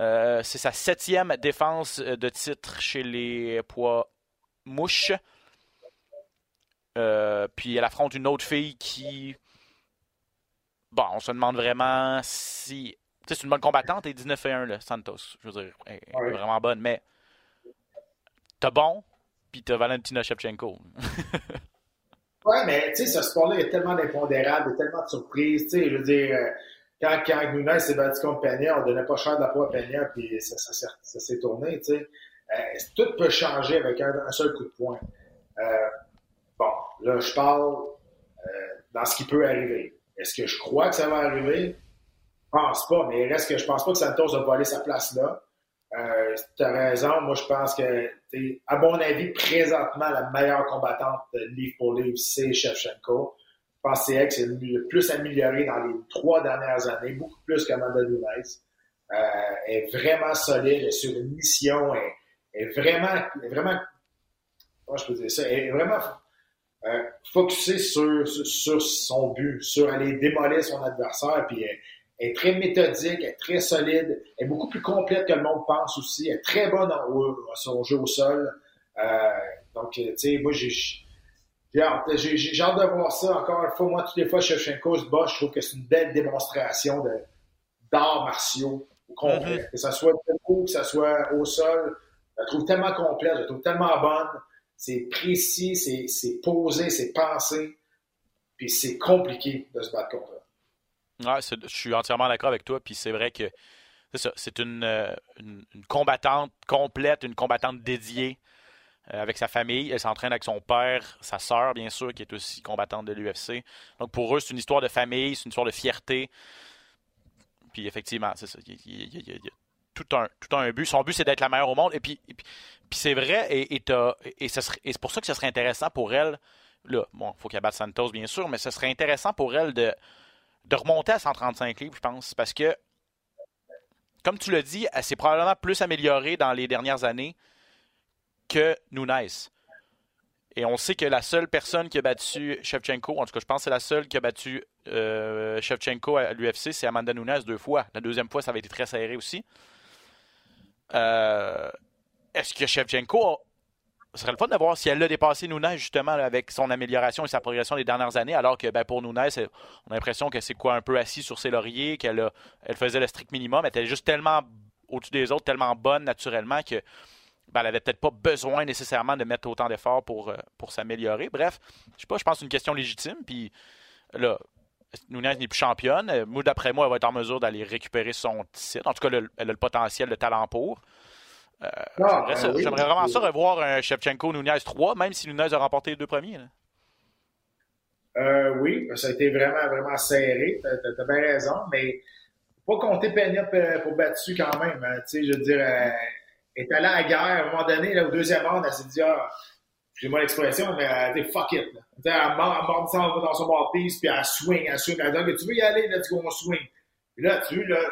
Euh, c'est sa septième défense de titre chez les poids mouches. Euh, puis elle affronte une autre fille qui. Bon, on se demande vraiment si c'est une bonne combattante et 19 et 1, là, Santos. Je veux dire, elle est vraiment bonne, mais t'as bon, puis t'as Valentina Shevchenko. [laughs] ouais, mais tu sais, ce sport-là, a tellement d'impondérables, il y a tellement de surprises. Tu sais, je veux dire, euh, quand, quand Nunez s'est battu contre Peña, on donnait pas cher de la poids à puis ça, ça, s'est tourné, tu sais. Euh, tout peut changer avec un, seul coup de poing? Euh, bon, là, je parle dans ce qui peut arriver. Est-ce que je crois que ça va arriver? Pense pas, mais il reste que je pense pas que Santos va voler sa place là. Euh, tu as raison, moi je pense que, à mon avis, présentement, la meilleure combattante de livre pour livre, c'est Shevchenko. Je pense que c'est le plus améliorée dans les trois dernières années, beaucoup plus qu'Amanda Nunes. Euh, est vraiment solide, est sur une mission, elle, est vraiment, vraiment, comment je peux dire ça, est vraiment euh, focusée sur, sur, son but, sur aller démolir son adversaire, puis elle est très méthodique, elle est très solide, elle est beaucoup plus complète que le monde pense aussi. Elle est très bonne en son jeu au sol. Euh, donc, tu sais, moi, j'ai j'ai hâte, de voir ça. Encore une fois, moi, toutes les fois, Shevchenko se bat, je trouve que c'est une belle démonstration d'arts martiaux au complet. Mm-hmm. Que ce soit debout, que ce soit au sol. Je la trouve tellement complète, je la trouve tellement bonne. C'est précis, c'est, c'est posé, c'est pensé. Puis c'est compliqué de se battre contre elle. Ouais, je suis entièrement d'accord avec toi. Puis c'est vrai que c'est ça. C'est une, euh, une, combattante complète, une combattante dédiée euh, avec sa famille. Elle s'entraîne avec son père, sa sœur, bien sûr, qui est aussi combattante de l'UFC. Donc pour eux, c'est une histoire de famille, c'est une histoire de fierté. Puis effectivement, c'est ça. Il, y a, tout, un, tout un but. Son but, c'est d'être la meilleure au monde. Et puis, puis, c'est vrai, et, et, et c'est pour ça que ce serait intéressant pour elle. Là, bon, il faut qu'elle batte Santos, bien sûr, mais ce serait intéressant pour elle de de remonter à 135 livres, je pense, parce que, comme tu l'as dit, elle s'est probablement plus améliorée dans les dernières années que Nunes. Et on sait que la seule personne qui a battu Shevchenko, en tout cas, je pense que c'est la seule qui a battu euh, Shevchenko à l'UFC, c'est Amanda Nunes deux fois. La deuxième fois, ça avait été très serré aussi. Euh, est-ce que Shevchenko ce serait le fun de voir si elle l'a dépassé Nunes justement avec son amélioration et sa progression des dernières années, alors que ben, pour Nunes, on a l'impression que c'est quoi un peu assis sur ses lauriers, qu'elle elle faisait le strict minimum, elle était juste tellement au-dessus des autres, tellement bonne naturellement que ben, elle avait peut-être pas besoin nécessairement de mettre autant d'efforts pour, euh, pour s'améliorer. Bref, je sais pas, je pense que c'est une question légitime. Puis là, Nunez n'est plus championne. Moi, d'après moi, elle va être en mesure d'aller récupérer son titre. En tout cas, elle, elle a le potentiel, le talent pour. Euh, Ah, J'aimerais ben oui. J'aimerais vraiment ça revoir un Shevchenko-Nunez 3, même si Nunez a remporté les deux premiers. là. Euh, oui, ça a été vraiment, vraiment serré. T'as t'as- t'as bien raison, mais faut pas compter Peña pour, battu quand même. hein. Tu sais, je veux dire, euh, elle est allée à la guerre à un moment donné, là, au deuxième round, elle s'est dit, ah, excusez-moi l'expression, mais elle dit fuck it. Là. Tu Elle mord, dans son mouthpiece, puis elle swing, elle swing. Elle dit, tu veux y aller, let's go, on swing. Puis là, tu vois, là,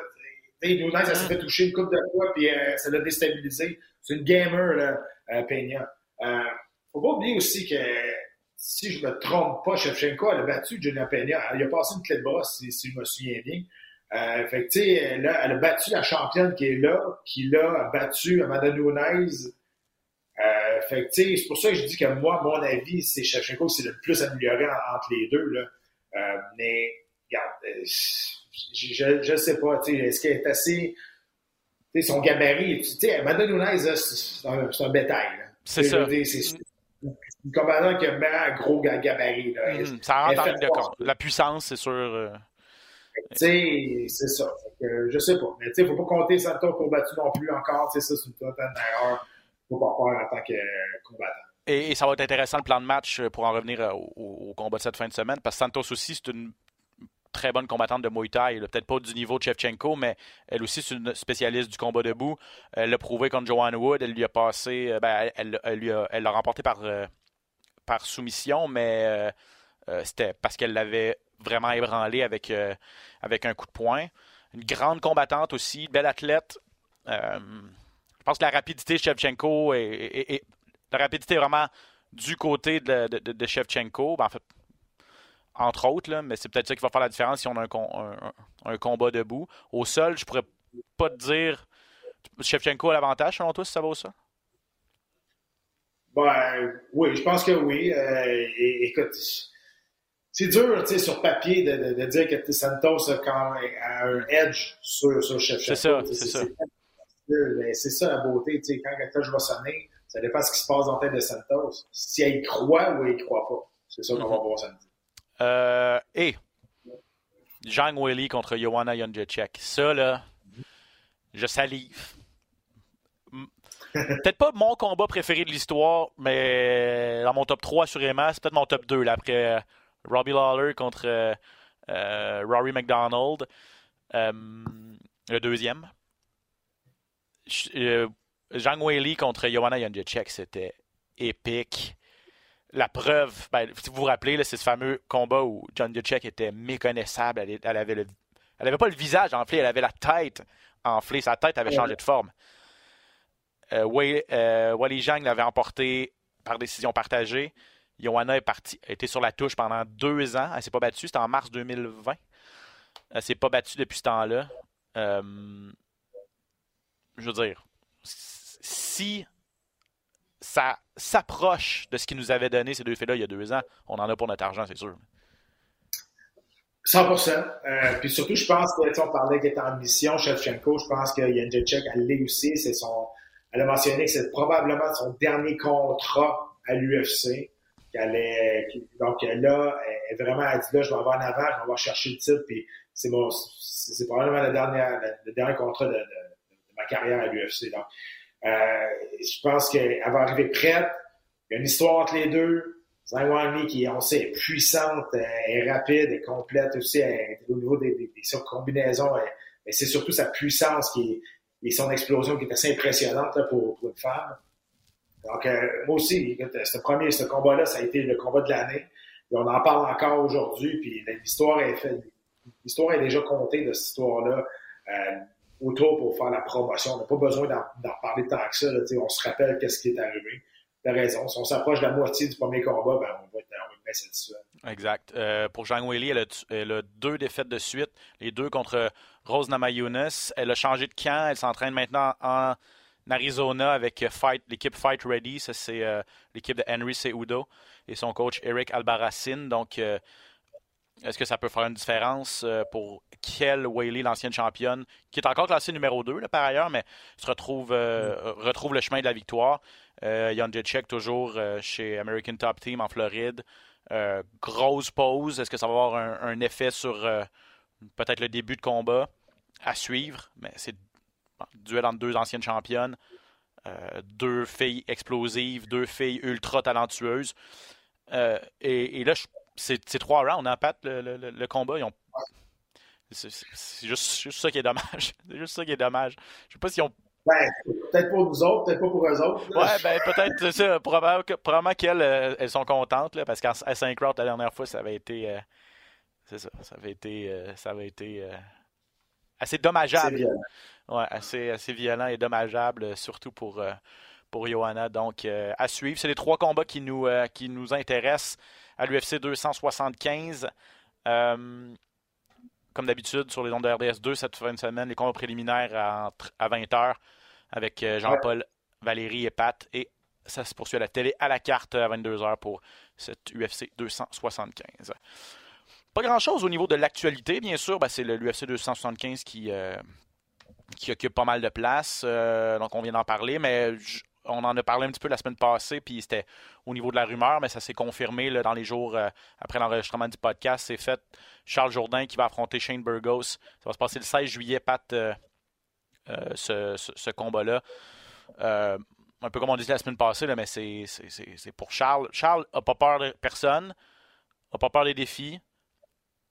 Nunez, elle s'est fait toucher une coupe de fois, puis euh, ça l'a déstabilisé. C'est une gamer, là, euh, Peña. Euh, faut pas oublier aussi que si je me trompe pas, Shevchenko, elle a battu Julia Peña. Elle a passé une clé de bras, si, si je me souviens bien. Euh, fait que, elle a battu la championne qui est là, qui là a battu Amanda Nunes. Euh, fait que, c'est pour ça que je dis que moi, mon avis, c'est Shevchenko, c'est le plus amélioré en- entre les deux, là. Euh, mais, regarde, je, je sais pas, est-ce qu'elle est assez, tu sais, son gabarit, tu sais, Amanda Nunes, c'est un, bétail. C'est ça. C'est une combattant qui a un gros ga- gabarit, là. Mhm, Ça rentre en ligne de compte. La puissance, c'est sûr. euh, Tu sais, c'est ça. Que, je sais pas. Mais tu sais, faut pas compter Santos pour battu non plus encore. Tu sais, ça, c'est une totale erreur. Faut pas faire en tant que euh, combattant. Et, et ça va être intéressant le plan de match euh, pour en revenir euh, au, au combat de cette fin de semaine, parce que Santos aussi, c'est une très bonne combattante de Muay Thai. Peut-être pas du niveau de Shevchenko, mais elle aussi, c'est une spécialiste du combat debout. Elle l'a prouvé contre Joanne Wood. Elle lui a passé. euh, ben, elle l'a remporté par, euh, soumission, mais euh, c'était parce qu'elle l'avait vraiment ébranlé avec, un coup de poing. Une grande combattante aussi, belle athlète. Je pense que la rapidité de Shevchenko est, la rapidité est vraiment du côté de, de, Shevchenko. Ben, entre autres, là, mais c'est peut-être ça qui va faire la différence si on a un, com- un- un- un combat debout. Au sol, je pourrais pas te dire. Shevchenko a l'avantage selon toi si ça va au sol? Ben, oui, je pense que oui. Euh, et- écoute, c'est dur, tu sais, sur papier de, de, de dire que Santos a, quand même, a un edge sur, sur Shevchenko. C'est ça, c'est ça. c'est ça la beauté, quand cloche va sonner, ça dépend de ce qui se passe dans la tête de Santos. Si elle y croit ou elle y croit pas. C'est ça qu'on va Mhm. voir samedi. Euh, et Zhang Weili contre Joanna Jędrzejczyk. Ça, là, je salive. Peut-être pas mon combat préféré de l'histoire, mais dans mon top 3, assurément, c'est peut-être mon top 2, là, après euh, Robbie Lawler contre euh, Rory McDonald. Le deuxième. Zhang Weili contre Joanna Jędrzejczyk, c'était épique. La preuve, ben, si vous vous rappelez, c'est ce fameux combat où John Jacek était méconnaissable. Elle, elle avait le, elle avait pas le visage enflé, elle avait la tête enflée. Sa tête avait changé de forme. Euh, Wei- euh, Wally Zhang l'avait emporté par décision partagée. Johanna est partie, été sur la touche pendant deux ans. Elle s'est pas battue. C'était en mars 2020. Elle s'est pas battue depuis ce temps-là. Euh, je veux dire, si ça s'approche de ce qu'ils nous avaient donné ces deux filles-là il y a deux ans, on en a pour notre argent, c'est sûr. 100 euh, Puis surtout, je pense que, on parlait qu'elle était en mission, Shevchenko, je pense que Jędrzejczyk, elle l'est aussi. C'est son, elle a mentionné que c'est probablement son dernier contrat à l'UFC. Donc là, elle est vraiment, elle dit là, je vais avoir en avant, je vais avoir chercher le titre, puis c'est c'est probablement le dernier, le, dernier contrat de, de- ma carrière à l'UFC. Donc, je pense qu'elle va arriver prête. Il y a une histoire entre les deux. Zhang qui, on sait, est puissante, euh, est rapide, est complète aussi, au niveau des, des, des combinaisons, elle- mais c'est surtout sa puissance qui est, et son explosion qui est assez impressionnante là, pour, pour une femme. Donc, euh, moi aussi, ce premier, ce combat-là, ça a été le combat de l'année. Et on en parle encore aujourd'hui, puis l'histoire est faite. L'histoire est déjà comptée de cette histoire-là euh, autour pour faire la promotion. On n'a pas besoin d'en parler tant que ça. On se rappelle qu'est-ce qui est arrivé. T'as raison. Si on s'approche de la moitié du premier combat, ben, on va être, bien satisfait. Exact. Euh, pour Zhang Weili, elle a, deux défaites de suite, les deux contre Rose Namajunas. Elle a changé de camp. Elle s'entraîne maintenant en Arizona avec Fight, l'équipe Fight Ready. Ça, c'est euh, l'équipe de Henry Cejudo et son coach Eric Albarracin. Donc, euh, est-ce que ça peut faire une différence euh, pour Kiel Whaley, l'ancienne championne, qui est encore classée numéro 2 là, par ailleurs, mais se retrouve, euh, retrouve le chemin de la victoire? Euh, Jan Jacek toujours euh, chez American Top Team en Floride. Euh, grosse pause. Est-ce que ça va avoir un, effet sur peut-être le début de combat à suivre? Mais c'est duel entre deux anciennes championnes. deux filles explosives, deux filles ultra talentueuses. Et, là, c'est trois rounds, hein, Pat, le, le, combat. C'est juste, ça qui est dommage. [laughs] C'est juste ça qui est dommage. Je sais pas si on ben, peut-être pour nous autres, peut-être pas pour eux autres. Ouais, ben peut-être ça. Probablement, qu'elles euh, elles sont contentes, là, parce qu'à Saint Crowd, la dernière fois, ça avait été. Euh, c'est ça. Ça avait été. Euh, ça avait été assez dommageable. Ouais, assez, assez violent et dommageable, surtout pour, pour Johanna. Donc, à suivre. C'est les trois combats qui nous, qui nous intéressent à l'UFC 275. comme d'habitude, sur les ondes de RDS 2, cette fin de semaine, les combats préliminaires à, à 20h avec euh, Jean-Paul, Valérie et Pat. Et ça se poursuit à la télé à la carte à 22h pour cette UFC 275. Pas grand-chose au niveau de l'actualité, bien sûr. Ben, c'est l'UFC 275 qui, euh, qui occupe pas mal de place. Euh, donc, on vient d'en parler, mais on en a parlé un petit peu la semaine passée, puis c'était au niveau de la rumeur, mais ça s'est confirmé dans les jours après l'enregistrement du podcast. C'est fait. Charles Jourdain qui va affronter Shane Burgos. Ça va se passer le 16 juillet. Pat euh, ce, combat-là. Euh, un peu comme on disait la semaine passée, mais c'est pour Charles. Charles n'a pas peur de personne, n'a pas peur des défis.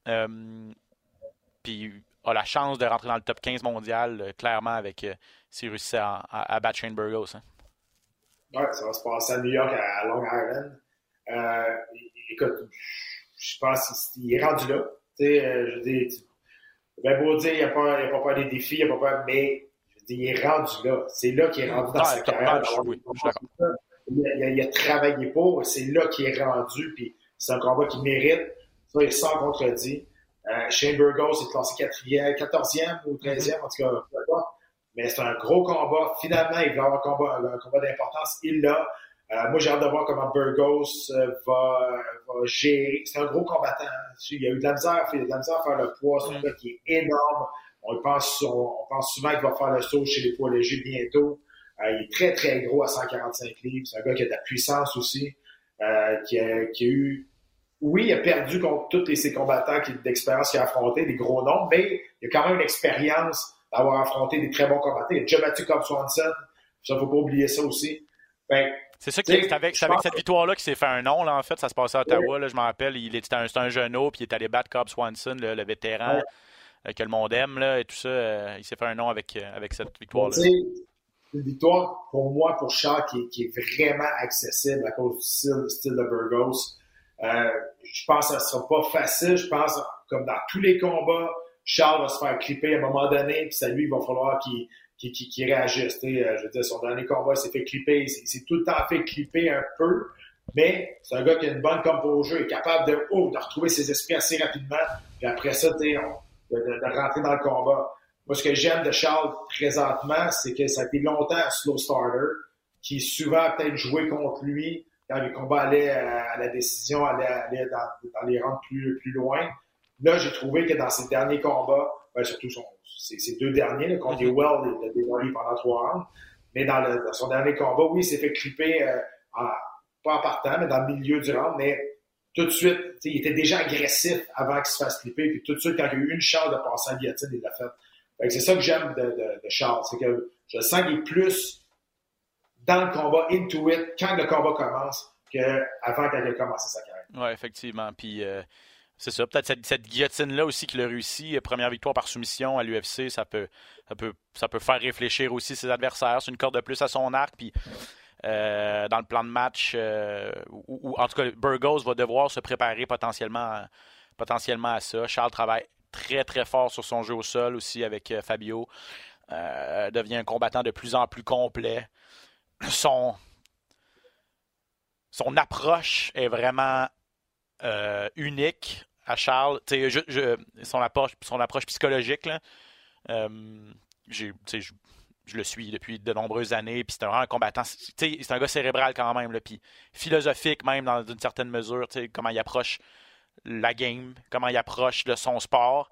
Euh, puis a la chance de rentrer dans le top 15 mondial, clairement, avec s'il réussit à, à, battre Shane Burgos. Hein. Oui, ça va se passer à New York, à Long Island. écoute, je pense qu'il est rendu là. je dis, ben beau dire, il n'a pas, pas peur des défis, il n'a pas peur, mais il est rendu là. C'est là qu'il est rendu dans sa carrière. il, a, travaillé pour, c'est là qu'il est rendu, puis c'est un combat qui mérite. Ça, il sans contredit. Euh, Shane Burgos est classé 4e, 14e ou 13e, en tout cas, mais c'est un gros combat. Finalement, il va avoir un combat, un combat d'importance. Il l'a. Euh, moi, j'ai hâte de voir comment Burgos euh, va, va, gérer. C'est un gros combattant. Il y a eu de la misère, il a de la misère à faire le poids. C'est un gars qui est énorme. On pense, on, pense souvent qu'il va faire le saut chez les poids légers bientôt. Euh, il est très, très gros à 145 livres. C'est un gars qui a de la puissance aussi, euh, qui, a, qui, a, eu... Oui, il a perdu contre tous ses combattants d'expérience qu'il a affronté, des gros noms, mais il a quand même une expérience d'avoir affronté des très bons combattants. Il a déjà battu Cobb Swanson. Ça, faut pas oublier ça aussi. Ben, c'est ça qui est avec, avec cette victoire-là qu'il s'est fait un nom, là, en fait. Ça se passait à Ottawa, là, je m'en rappelle. Il était un, un genou, puis il est allé battre Cobb Swanson, le, vétéran euh, que le monde aime, là, et tout ça. Euh, il s'est fait un nom avec, euh, avec cette victoire-là. Une victoire, pour moi, pour Charles, qui, est vraiment accessible à cause du style, de Burgos. je pense que ça ne sera pas facile. Je pense, comme dans tous les combats, Charles va se faire clipper à un moment donné, puis ça lui, il va falloir qu'il qui, réagisse. je veux dire, son dernier combat s'est fait clipper, il s'est tout le temps fait clipper un peu, mais c'est un gars qui a une bonne composure, est capable de, oh, de retrouver ses esprits assez rapidement. Puis après ça, on, de, rentrer dans le combat. Moi, ce que j'aime de Charles présentement, c'est que ça a été longtemps un slow starter, qui souvent a peut-être joué contre lui quand les combats allaient à, la décision, allaient, dans, les rangs plus, plus loin. Là, j'ai trouvé que dans ses derniers combats, ben, surtout son, ses, deux derniers, contre mm Well, il a démoli pendant trois rounds, mais dans, le, son dernier combat, oui, il s'est fait clipper, euh, pas en partant, mais dans le milieu du round, mais tout de suite, il était déjà agressif avant qu'il se fasse clipper, puis tout de suite, quand il a eu une chance de passer à guillotine, il l'a fait. c'est ça que j'aime de, de, Charles, c'est que je sens qu'il est plus dans le combat, into it, quand le combat commence, qu'avant qu'il ait commencé sa carrière. Oui, effectivement. Puis euh, c'est ça, peut-être cette, guillotine-là aussi qu'il a réussi, première victoire par soumission à l'UFC, ça peut, ça, peut, ça peut faire réfléchir aussi ses adversaires. C'est une corde de plus à son arc, puis euh, dans le plan de match, euh, ou, en tout cas, Burgos va devoir se préparer potentiellement, potentiellement à ça. Charles travaille très très fort sur son jeu au sol aussi avec euh, Fabio. devient un combattant de plus en plus complet. Son, son approche est vraiment unique à Charles. son, approche, son approche psychologique, là, j'ai, je le suis depuis de nombreuses années, puis c'est un combattant. C'est un gars cérébral quand même, puis philosophique même dans une certaine mesure, comment il approche la game, comment il approche son sport.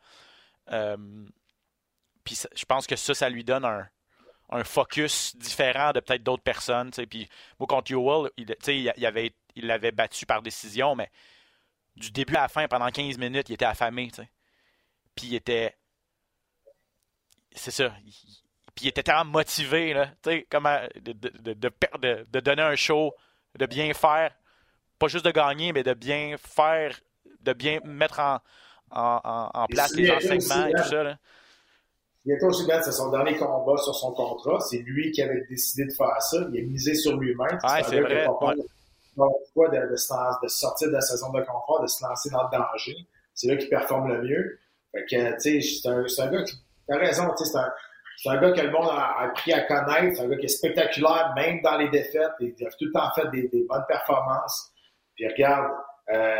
Euh, puis je pense que ça, ça lui donne un, focus différent de peut-être d'autres personnes. Puis moi, contre Yoel, il, il, avait, il l'avait battu par décision, mais du début à la fin, pendant 15 minutes, il était affamé. tu sais. Puis il était. C'est ça. il- Puis il était tellement motivé, là, tu sais, comment de, de, de, de donner un show, de bien faire. Pas juste de gagner, mais de bien faire, de bien mettre en, en, en- en place les enseignements et tout ça. Là. Il était aussi bien, c'est son dernier combat sur son contrat. C'est lui qui avait décidé de faire ça. Il a misé sur lui-même. Ouais, c'est vrai, ouais. De- sortir de la saison de confort, de se lancer dans le danger. C'est là qu'il performe le mieux. Fait que, c'est un, gars qui, t'as raison, c'est un, gars que le monde a, appris à connaître. C'est un gars qui est spectaculaire, même dans les défaites. Il a tout le temps fait des, bonnes performances. Puis regarde, euh,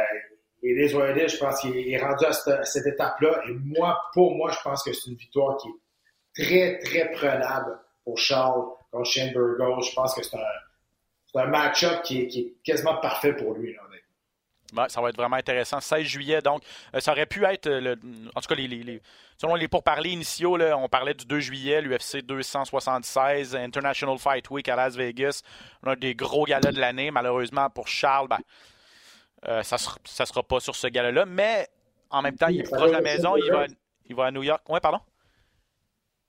les je pense qu'il est rendu à cette, cette étape-là. Et moi, pour moi, je pense que c'est une victoire qui est très, très prenable pour Charles contre Shane Burgos. Je pense que c'est un, c'est un match-up qui est, qui est quasiment parfait pour lui. Là, honnêtement. Ouais, ça va être vraiment intéressant. 16 juillet, donc, euh, ça aurait pu être, euh, le, en tout cas, les, les- les- selon les pourparlers initiaux, là, on parlait du 2 juillet, l'UFC 276, International Fight Week à Las Vegas, l'un des gros galas de l'année. Malheureusement, pour Charles, ben, euh, ça ne sera, sera pas sur ce gala-là, mais en même temps, il est proche de la maison, il va, il va à New York. Ouais, pardon?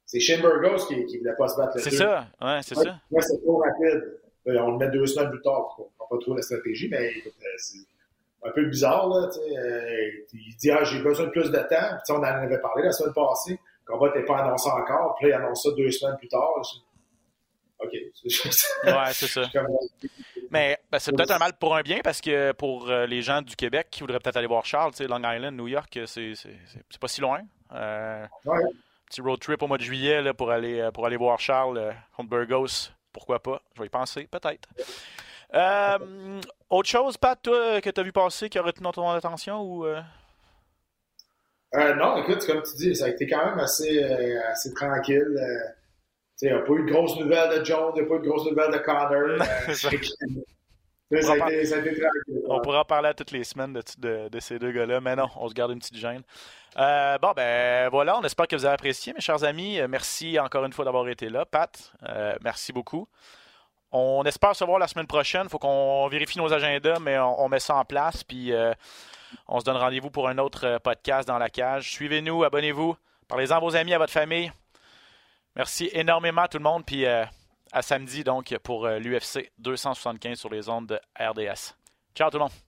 C'est Shane Burgos qui ne voulait pas se battre C'est ça, ouais, c'est Ouais, ça. Moi, c'est trop rapide. On le met deux semaines plus tard. On ne comprend pas trop la stratégie, mais écoute, euh, c'est un peu bizarre. Là, euh, il dit ah, j'ai besoin de plus de temps. Puis, on en avait parlé la semaine passée. Le combat n'était pas annoncé encore. Puis là, il annonce ça deux semaines plus tard. OK. [laughs] Ouais, c'est ça. Comme- Mais ben, c'est peut-être un mal pour un bien parce que pour euh, les gens du Québec qui voudraient peut-être aller voir Charles, Long Island, New York, c'est pas si loin. Euh, Ouais. petit road trip au mois de juillet là, pour, aller, pour aller voir Charles contre Burgos. Pourquoi pas? Je vais y penser, peut-être. Euh, autre chose, Pat, toi, que tu as vu passer qui a retenu ton attention ou. euh? Euh, non, écoute, comme tu dis, ça a été quand même assez, assez tranquille. Il n'y a pas eu de grosses nouvelles de Jones, il n'y a pas eu de grosses nouvelles de Connor. [laughs] C'est ça. fait que- Tu sais, ça, a été, ça a été tranquille. On pourra en parler à toutes les semaines de, de- de ces deux gars-là, mais non, on se garde une petite gêne. Euh, bon, ben voilà, on espère que vous avez apprécié, mes chers amis. Euh, Merci encore une fois d'avoir été là. Pat, euh, merci beaucoup. On espère se voir la semaine prochaine. Il faut qu'on vérifie nos agendas, mais on, met ça en place. Puis on se donne rendez-vous pour un autre podcast dans la cage. Suivez-nous, abonnez-vous, parlez-en à vos amis, à votre famille. Merci énormément à tout le monde. Puis à samedi, donc, pour l'UFC 275 sur les ondes de RDS. Ciao tout le monde.